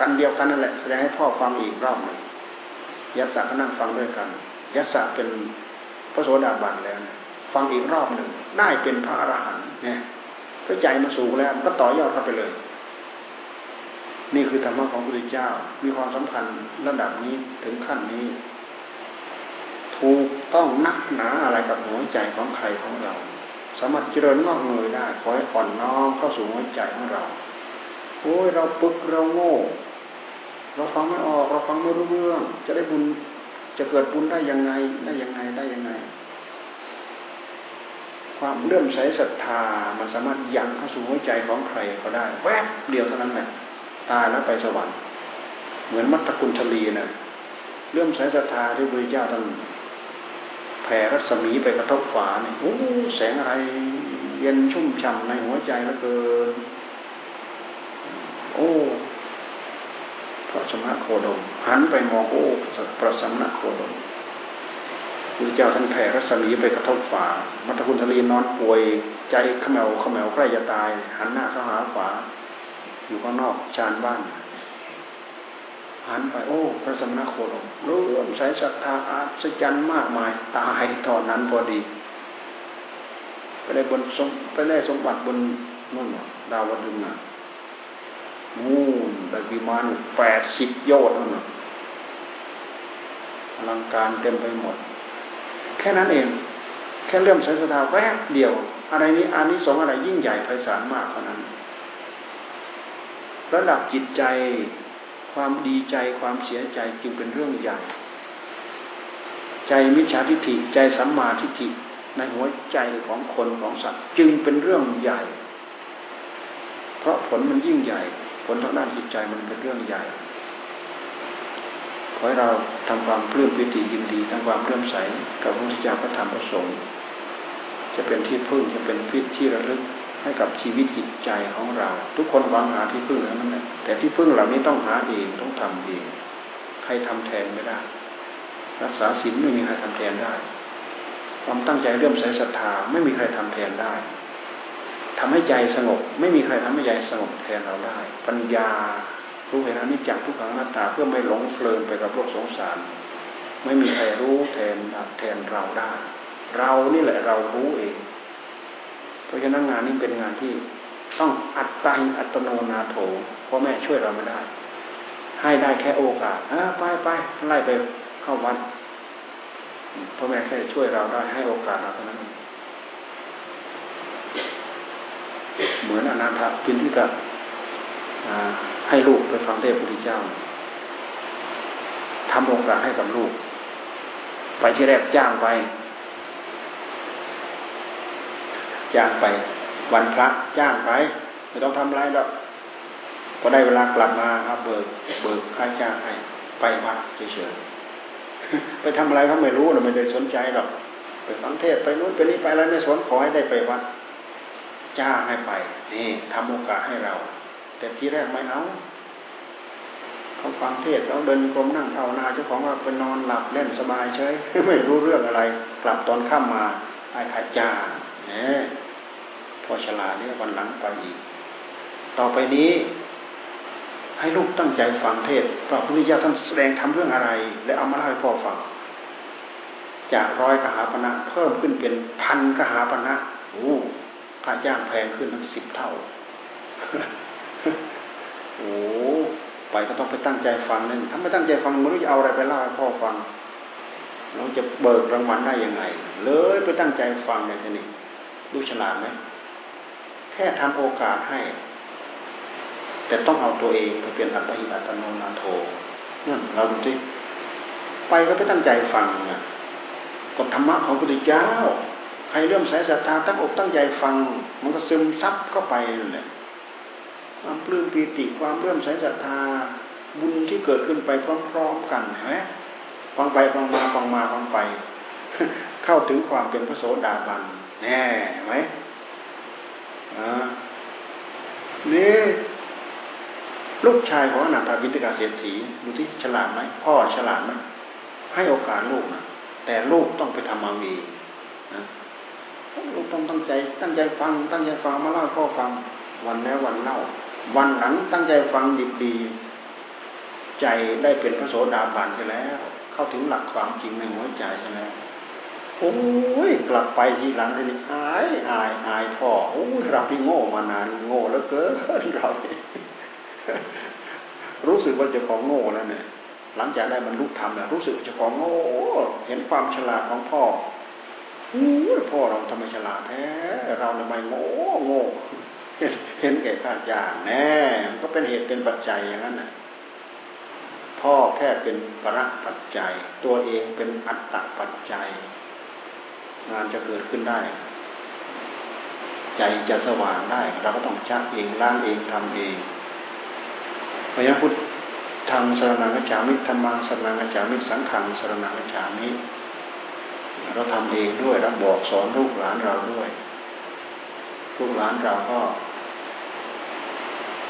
กันเดียวกันนั่นแหละแสดงให้พ่อฟังอีกรอบหนึ่งยัตสาก็นั่งฟังด้วยกันยัตสาเป็นพระโสดาบันแล้วฟังอีกรอบหนึ่งได้เป็นพระอรหันต์เนี่ยพระใจมันสูงแล้วมันก็ต่อยอดเข้าไปเลย นี่คือธรรมะของพระพุทธเจ้า มีความสำคัญระดับนี้ถึงขั้นนี้ ถูกต้องนักหนาอะไรกับหัวใจของใครของเรา สามารถเจริญงอกเงยได้ขอให้อ่อนน้อมเข้าสู่หัวใจของเราโอ้ยเราปึกเราโง่ เราฟังไม่ออกเราฟังไม่รู้เรื่อง จะได้บุญจะเกิดบุญได้ยังไงได้ยังไงได้ยังไง ความเลื่อมใสศรัทธามันสามารถยังเข้าสู่หัวใจของใครก็ได้แวบเดียวเท่านั้นแหละ ตายแล้วไปสวรรค์ เหมือนมัตตคุณชลีนะเลื่อมใสศรัทธาที่พระเจ้าท่านแผ่รัศมีไปกระทบฝาเนี่ยโอ้แสงอะไรเย็นชุ่มฉ่ำในหัวใจแล้วเกิน โอ้พระสมณโคดมหันไปมองโอ้พระสมณโคดมพระเจ้าท่านแผ่รัศมีไปกระทบฝามัตคุณทลีนอนป่วยใจขมวขมวใกล้จะตาย หันหน้าเข้าหาฝา อยู่ข้างนอกชานบ้านหันไปโอ้ พระสมณโคดมรู้สายศรัทธาอาศจรรย์มากมาย ตายตอนนั้นพอดีไปได้บนสมไปได้สมบัติบนนู่นดาวดึงอะนู่นไปวิมานแปดสิบโยชน์นั่นอลังการเต็มไปหมด แค่นั้นเอง แค่เริ่มใช้สถาแวบเดียว อะไรนี้อานิสงส์อะไรยิ่งใหญ่ไพศาลมากเท่านั้น ระดับจิตใจ ความดีใจความเสียใจจึงเป็นเรื่องใหญ่ใจมิจฉาทิฏฐิใจสัมมาทิฏฐิในหัวใจของคนของสัตว์ จึงเป็นเรื่องใหญ่ เพราะผลมันยิ่งใหญ่ ผลทางด้านจิตใจมันเป็นเรื่องใหญ่ ขอให้เราทำความเพื่อปิติยินดีทำความเลื่อมใสกับพระพุทธเจ้าพระธรรมพระสงฆ์จะเป็นที่พึ่งจะเป็นพิษที่ระลึก ให้กับชีวิตจิตใจของเรา ทุกคนหวังหาที่พึ่งนั้นแหละแต่ที่พึ่งเหล่านี้ต้องหาเองต้องทำเอง ใครทำแทนไม่ได้ รักษาศีลไม่มีใครทำแทนได้ ความตั้งใจเลื่มใส่ศรัทธาไม่มีใครทำแทนได้ทำให้ใจสงบ ไม่มีใครทำให้ใจสงบแทนเราได้ ปัญญารู้เห็นอนิจจังทุกขังหน้าตาเพื่อไม่หลงเพลินไปกับโลกสงสาร ไม่มีใครรู้แทนแทนเราได้ เรานี่แหละเรารู้เอง เพราะฉะนั้นงานนี้เป็นงานที่ต้องอัตตังอัตโนนาโถพ่อแม่ช่วยเราไม่ได้ ให้ได้แค่โอกาสไปไปไล่ไปเข้าวัดพ่อแม่แค่ช่วยเราได้ให้โอกาสเราเท่านั้น เหมือนอนาถปินทิกะให้ลูกไปฟังเทศพระพุทธเจ้าทำโอกาสให้กับลูก ไปที่แรกจ้างไป จ้างไป วันพระจ้างไปไม่ต้องทำไรหรอกพอได้เวลากลับมาครับเบิกเบิกค่าจ้างให้ไปวัดเฉยๆไปทำอะไรเขาไม่รู้เราไม่ได้สนใจหรอกไปฟังเทศไปนู้นไปนี้ไปแล้วไม่สนขอให้ได้ไปวัดจ้างให้ไปนี่ทำโอกาสให้เรา แต่ที่แรกไม่เอาเขาฟังเทศเขาเดินกรมนั่งเอานาเจ้าของว่าไปนอนหลับเล่นสบายเฉยไม่รู้เรื่องอะไร กลับตอนค่ำมมาไอ้ขาจ้างเนี่ย พอฉลาดเนี่ยวันหลังไปอีก ต่อไปนี้ ให้ลูกตั้งใจฟังเทศพระพุทธเจ้าท่านแสดงทำเรื่องอะไร และเอามาเล่าให้พ่อฟัง จากร้อยกหาปณะเพิ่มขึ้นเป็นพันกหาปณะโอ้ค่าจ้างแพงขึ้นทั้งสิบเท่าโอ้ไปก็ต้องไปตั้งใจฟังนั่นถ้าไม่ตั้งใจฟังไม่รู้จะเอาอะไรไปเล่าให้พ่อฟังเราจะเบิกรางวัลได้ยังไง เลยไปตั้งใจฟังในทีนี้ดูฉลาดไหม แค่ทำโอกาสให้ แต่ต้องเอาตัวเองไปเป็นอัตติอัตโนนาโถนั่นเราดูที่ไปก็ไปตั้งใจฟังอะกฎธรรมะของพระพุทธเจ้า ใครเริ่มใส่ศรัทธาตั้งอกตั้งใจฟัง มันก็ซึมซับเข้าไปนั่นแหละความปลื้มปีติความเรื่อมใสศรัทธา บุญที่เกิดขึ้นไปพร้อมๆกันเห็นไหมฟังไปฟังมาฟังมาฟังไป เข้าถึงความเป็นพระโสดาบันแน่ไหม นี่ลูกชายของอนาถาบิณฑกาเศรษฐีดูที่ฉลาดไหมพ่อฉลาดไหมให้โอกาสลูกนะแต่ลูกต้องไปทำเอาเองนะลูกต้องตั้งใจ ตั้งใจฟัง ตั้งใจฟังมาเล่าพ่อฟัง วันแล้ววันเล่า วันหลังตั้งใจฟังดีดีใจได้เป็นพระโสดาบันใช่แล้ว เข้าถึงหลักความจริงในหัวใจใช่แล้ว โอ้ยกลับไปทีหลังเลยอายอายอายพ่อโอ้ยเราที่โง่มานานโง่แล้วเกินเรารู้สึกว่าจะของโง่แล้วเนี่ยหลังจากได้บรรลุธรรมแล้วรู้สึกจะของโง่เห็นความฉลาดของพ่ออู้พ่อเราทำไมฉลาดแท้เราทำไมโง่โง่เห็นแก่ข้าจางแน่ก็เป็นเหตุเป็นปัจจัยอย่างนั้นน่ะพ่อแค่เป็นประปัจจัย ตัวเองเป็นอัตตปัจจัย งานจะเกิดขึ้นได้ ใจจะสว่างได้ เราก็ต้องชักเองล้างเองทำเองพระยะพุทธทางสรนังกัจามิธรรมังสรนังกัจามิสังขังสรนังกัจามิเราทำเองด้วยเราบอกสอนลูกหลานเราด้วยลูกหลานเราก็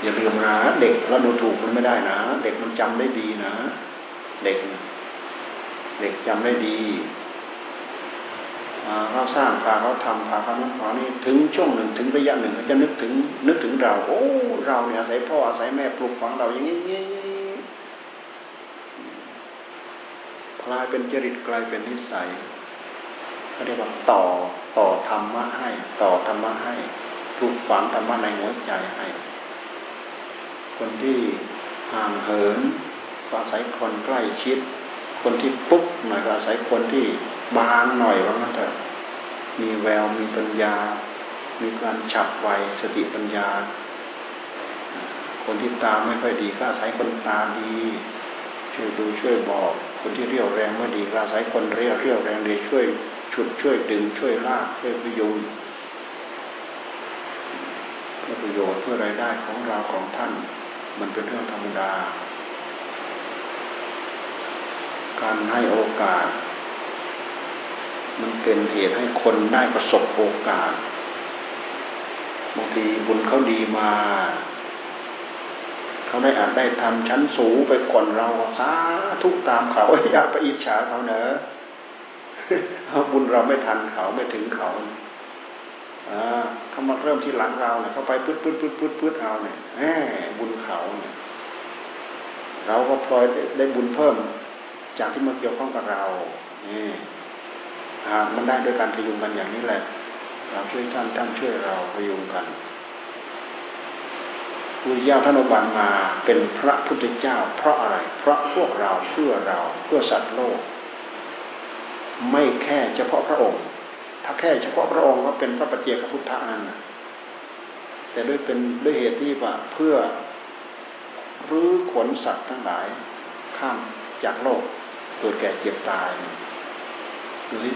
อย่าลืมนะเด็กเราดูถูกมันไม่ได้นะ เด็กมันจำได้ดีนะ เด็ก เด็กจำได้ดี เขาสร้างพาเขาทำพาเขานั้นพานี่ถึงช่วงหนึ่งถึงระยะหนึ่งจะนึกถึงนึกถึงเรา โอ้เราเนี่ยอาศัยพ่ออาศัยแม่ปลูกฝังเราอย่างนี้กลายเป็นจริตกลายเป็นนิสัยเขาเรียกว่าต่อต่อธรรมะให้ ต่อธรรมะให้ปลูกฝังธรรมะในหัวใจให้ คนที่ห่างเหินก็อาศัยคนใกล้ชิด คนที่ปุ๊บหน่อยก็อาศัยคนที่ บางหน่อยว่ามันเถอะมีแววมีปัญญา มีการฉับไวสติปัญญา คนที่ตาไม่ค่อยดีก็อาศัยคนตาดี ช่วยดูช่วยบอก คนที่เรียวแรงไม่ดีก็อาศัยคนเรียวเรียวแรงดีช่วยฉุดช่วยดึงช่วยลากช่วยพยุงเพื่อประโยชน์เพื่อรายได้ของเราของท่าน มันเป็นเรื่องธรรมดา การให้โอกาส มันเป็นเหตุให้คนได้ประสบโอกาสบางทีบุญเขาดีมา เขาได้อาจได้ทำชั้นสูงไปก่อนเราสาทุกตามเขาอย่าไปอิจฉาเขาเนอะเขาบุญเราไม่ทันเขาไม่ถึงเขาอ่าเขามาเริ่มที่หลังเราเนี่ยเขาไปพืดพืดพืดพืดพืดเอาเนี่ยแหมบุญเขาเนี่ย เราก็พลอยได้บุญเพิ่ม จากที่มาเกี่ยวข้องกับเรานี่ มันได้โดยการพยุงกันอย่างนี้แหละ เราช่วยท่านท่านช่วยเราพยุงกันพุทธเจ้าท่านอบัติมาเป็นพระพุทธเจ้า เพราะอะไร เพราะพวกเราเพื่อเราเพื่อสัตว์โลก ไม่แค่เฉพาะพระองค์ ถ้าแค่เฉพาะพระองค์ก็เป็นพระปัจเจกพุทธะนั่นแต่ด้วยเป็นด้วยเหตุที่ว่าเพื่อรื้อขนสัตว์ทั้งหลายข้ามจากโลกเกิดแก่เจ็บตายดูสิ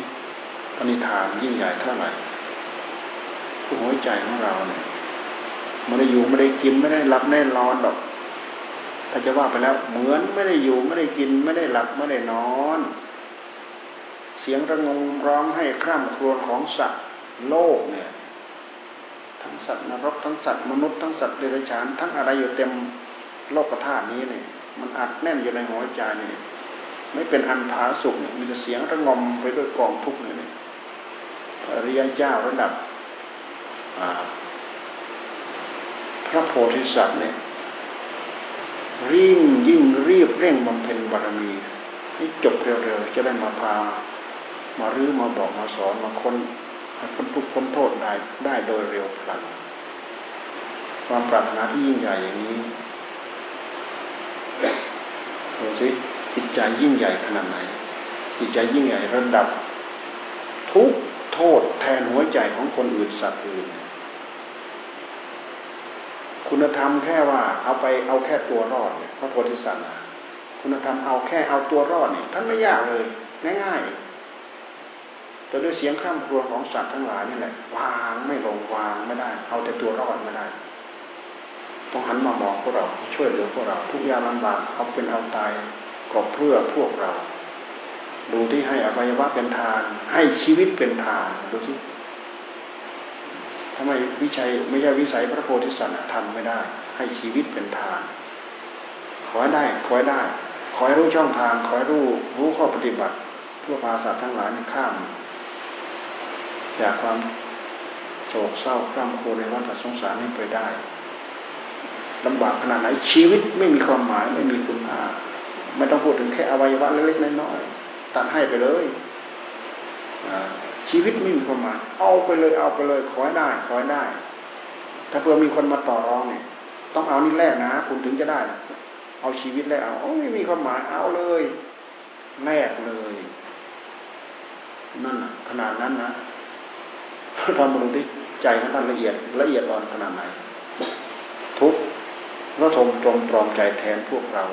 ปณิธานยิ่งใหญ่เท่าไหร่หัวใจของเราเนี่ยไม่ได้อยู่ไม่ได้กินไม่ได้หลับไม่ได้นอนหรอกถ้าจะว่าไปแล้ว เหมือนไม่ได้อยู่ไม่ได้กินไม่ได้หลับไม่ได้นอน เสียงระงมร้องให้คร่ำครวญของสัตว์โลกเนี่ย ทั้งสัตว์นรกทั้งสัตว์มนุษย์ทั้งสัตว์เดรัจฉานทั้งอะไรอยู่เต็มโลกธาตุนี้เนี่ย มันอัดแน่นอยู่ในหัวใจเนี่ยไม่เป็นอันผาสุกเนี่ยมีแต่เสียงระงมไปด้วยกองทุกข์เนี่ย อริยเจ้าระดับพระโพธิสัตว์เนี่ยริ่งยิ่งรีบเร่งบำเพ็ญบารมี ให้จบเร็วๆจะได้มาพา มารื้อมาบอกมาสอนมาคนพ้นทุกข์พ้นโทษได้ได้โดยเร็วพลันความปรารถนาที่ยิ่งใหญ่อย่างนี้ดูสิจิตใจยิ่งใหญ่ขนาดไหนจิตใจยิ่งใหญ่ระดับทุก ษแทนหัวใจของคนอื่นสัตว์อื่น คุณธรรมแค่ว่าเอาไปเอาแค่ตัวรอดเนี่ยพระโพธิสัตว์คุณธรรมเอาแค่เอาตัวรอดเนี่ยท่านไม่ยากเลย ง่ายๆแต่ด้วยเสียงคร่ำครัวของสัตว์ทั้งหลายนี่แหละวางไม่ลงวางไม่ได้ เอาแต่ตัวรอดไม่ได้ต้องหันมามองพวกเราช่วยเหลือพวกเรา ทุกยามลำบากเอาเป็นเอาตายก็เพื่อพวกเรา ดูที่ให้อวัยวะเป็นทาน ให้ชีวิตเป็นทานดูที่ทำไมวิชัยไม่ใช่วิสัยพระโพธิสัตว์ทำไม่ได้ ให้ชีวิตเป็นทาน ขอให้ได้ขอให้ได้ ขอให้รู้ช่องทาง ขอให้รู้รู้ข้อปฏิบัติเพื่อพาสัตว์ทั้งหลายข้าม จากความโศกเศร้าคร่ำโครในวัฏสงสารนี้ไปได้ลำบากขนาดไหนชีวิตไม่มีความหมายไม่มีคุณค่าไม่ต้องพูดถึงแค่อวัยวะเล็กๆน้อยๆ ตัดให้ไปเลยชีวิตไม่มีความหมายเอาไปเลยเอาไปเลยขอให้ได้ขอให้ได้ ถ้าเผื่อมีคนมาต่อรองเนี่ย ต้องเอานี่แรกนะ คุณถึงจะได้ เอาชีวิตแรกเอาไม่มีความหมายเอาเลยแรกเลย นั่นขนาดนั้นนะทำมาดูที่ใจของท่านละเอียดละเอียดอ่อนขนาดไหนทุกระทมตรมตรอมใจแทนพวกเรา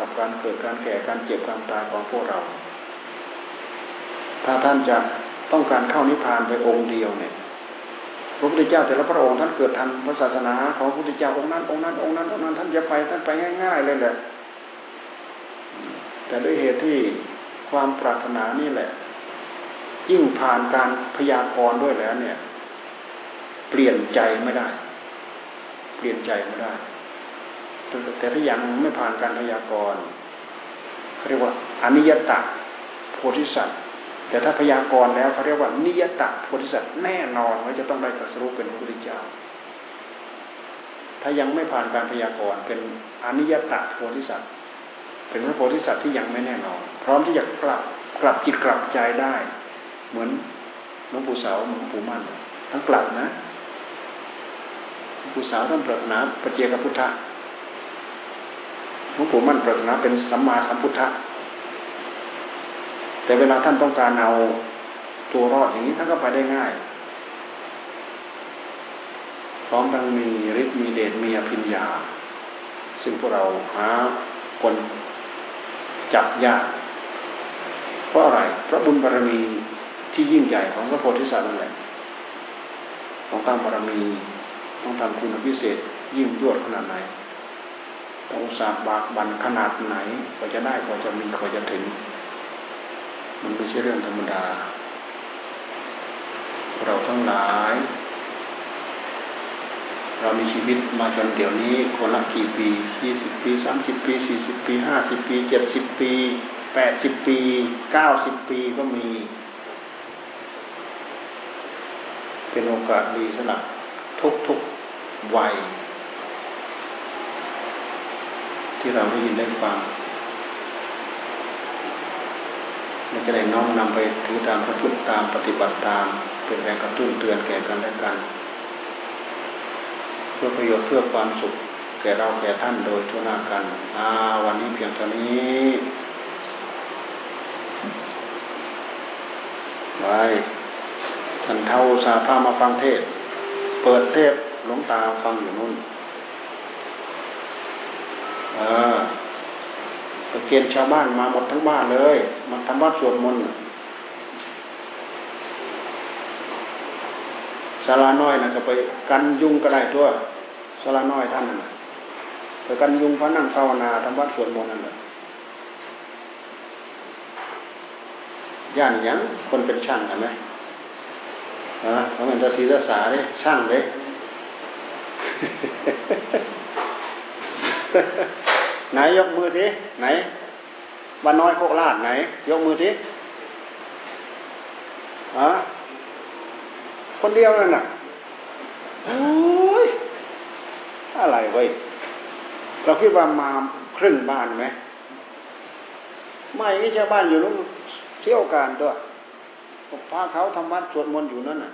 กับการเกิดการแก่การเจ็บการตายของพวกเรา ถ้าท่านจะต้องการเข้านิพพานไปองค์เดียวเนี่ยพระพุทธเจ้าแต่ละพระองค์ท่านเกิดทันพระศาสนาของพระพุทธเจ้าองค์นั้นองค์นั้นองค์นั้นองค์นั้นท่านจะไปท่านไปง่าย ๆ เลยแหละ แต่ด้วยเหตุที่ความปรารถนานี่แหละ ยิ่งผ่านการพยากรณ์ด้วยแล้วเนี่ย เปลี่ยนใจไม่ได้ เปลี่ยนใจไม่ได้ แต่ถ้ายังไม่ผ่านการพยากรณ์เขาเรียกว่าอนิยตะโพธิสัตว์แต่ถ้าพยากรณ์แล้วเขาเรียกว่านิยตะโพธิสัตว์แน่นอนว่าจะต้องได้ตรัสรู้เป็นพระพุทธเจ้าถ้ายังไม่ผ่านการพยากรณ์เป็นอนิยตะโพธิสัตว์เป็นพระโพธิสัตว์ที่ยังไม่แน่นอน พร้อมที่จะกลับกลับจิตกลับใจได้ เหมือนหลวงปู่เสาหลวงปู่มั่นทั้งกลับนะหลวงปู่เสาท่านปรารถนาปเจกพุทธะ หลวงปู่มั่นปรารถนาเป็นสัมมาสัมพุทธะแต่เวลาท่านต้องการเอาตัวรอดอย่างนี้ท่านก็ไปได้ง่าย พร้อมทั้งมีฤทธิ์มีเดชมีอภิญญา ซึ่งพวกเราหาคนจับยาก เพราะอะไรพระบุญบารมีที่ยิ่งใหญ่ของพระโพธิสัตว์นั่นแหละต้องตามบารมี ต้องทำคุณพิเศษยิ่งยวดขนาดไหน องสาบบากบันขนาดไหนกว่าจะได้กว่าจะมีกว่าจะถึง มันไม่ใช่เรื่องธรรมดา เราทั้งหลาย เรามีชีวิตมาจนเดี๋ยวนี้คนละกี่ปียี่สิบปีสามสิบปีสี่สิบปีห้าสิบปีเจ็ดสิบปีแปดสิบปีเก้าสิบปีก็มี เป็นโอกาสดีสำหรับทุกทุกวัย ที่เราได้ยินได้ฟังเราจะได้น้อมนำไปถือตามพระพุทธตามปฏิบัติตามเป็นแรงกระตุ้นเตือนแก่กันและกัน เพื่อประโยชน์เพื่อความสุข แก่เราแก่ท่านโดยทั่วหน้ากันอาวันนี้เพียงเท่านี้ไว้ท่านเท่าสาพามาฟังเทศ เปิดเทศหลวงตาฟังอยู่นู่น ก็เกณฑ์ชาวบ้านมาหมดทั้งบ้านเลย มาทำวัดสวดมนต์ศาลาน้อยนะก็ไปกันยุงก็ได้ทั่วศาลาน้อยท่านนั่นไปกันยุงพระนั่งภาวนาทำวัดสวดมนต์นั่นแหละย่านยังคนเป็นช่างเห็นไหมอ่าเขาเป็นตาศีตาสาเลยช่างเลย ไหนยกมือทีไหนบ้านน้อยโคกลาดไหน ยกมือทีอะคนเดียวนั่นน่ะโอ้ยอะไรเว้ยเราคิดว่ามาครึ่งบ้านไหมไม่นี่ชาวบ้านอยู่นู้นเที่ยวการด้วยพาเขาทำวัดสวดมนต์อยู่นั่นน่ะ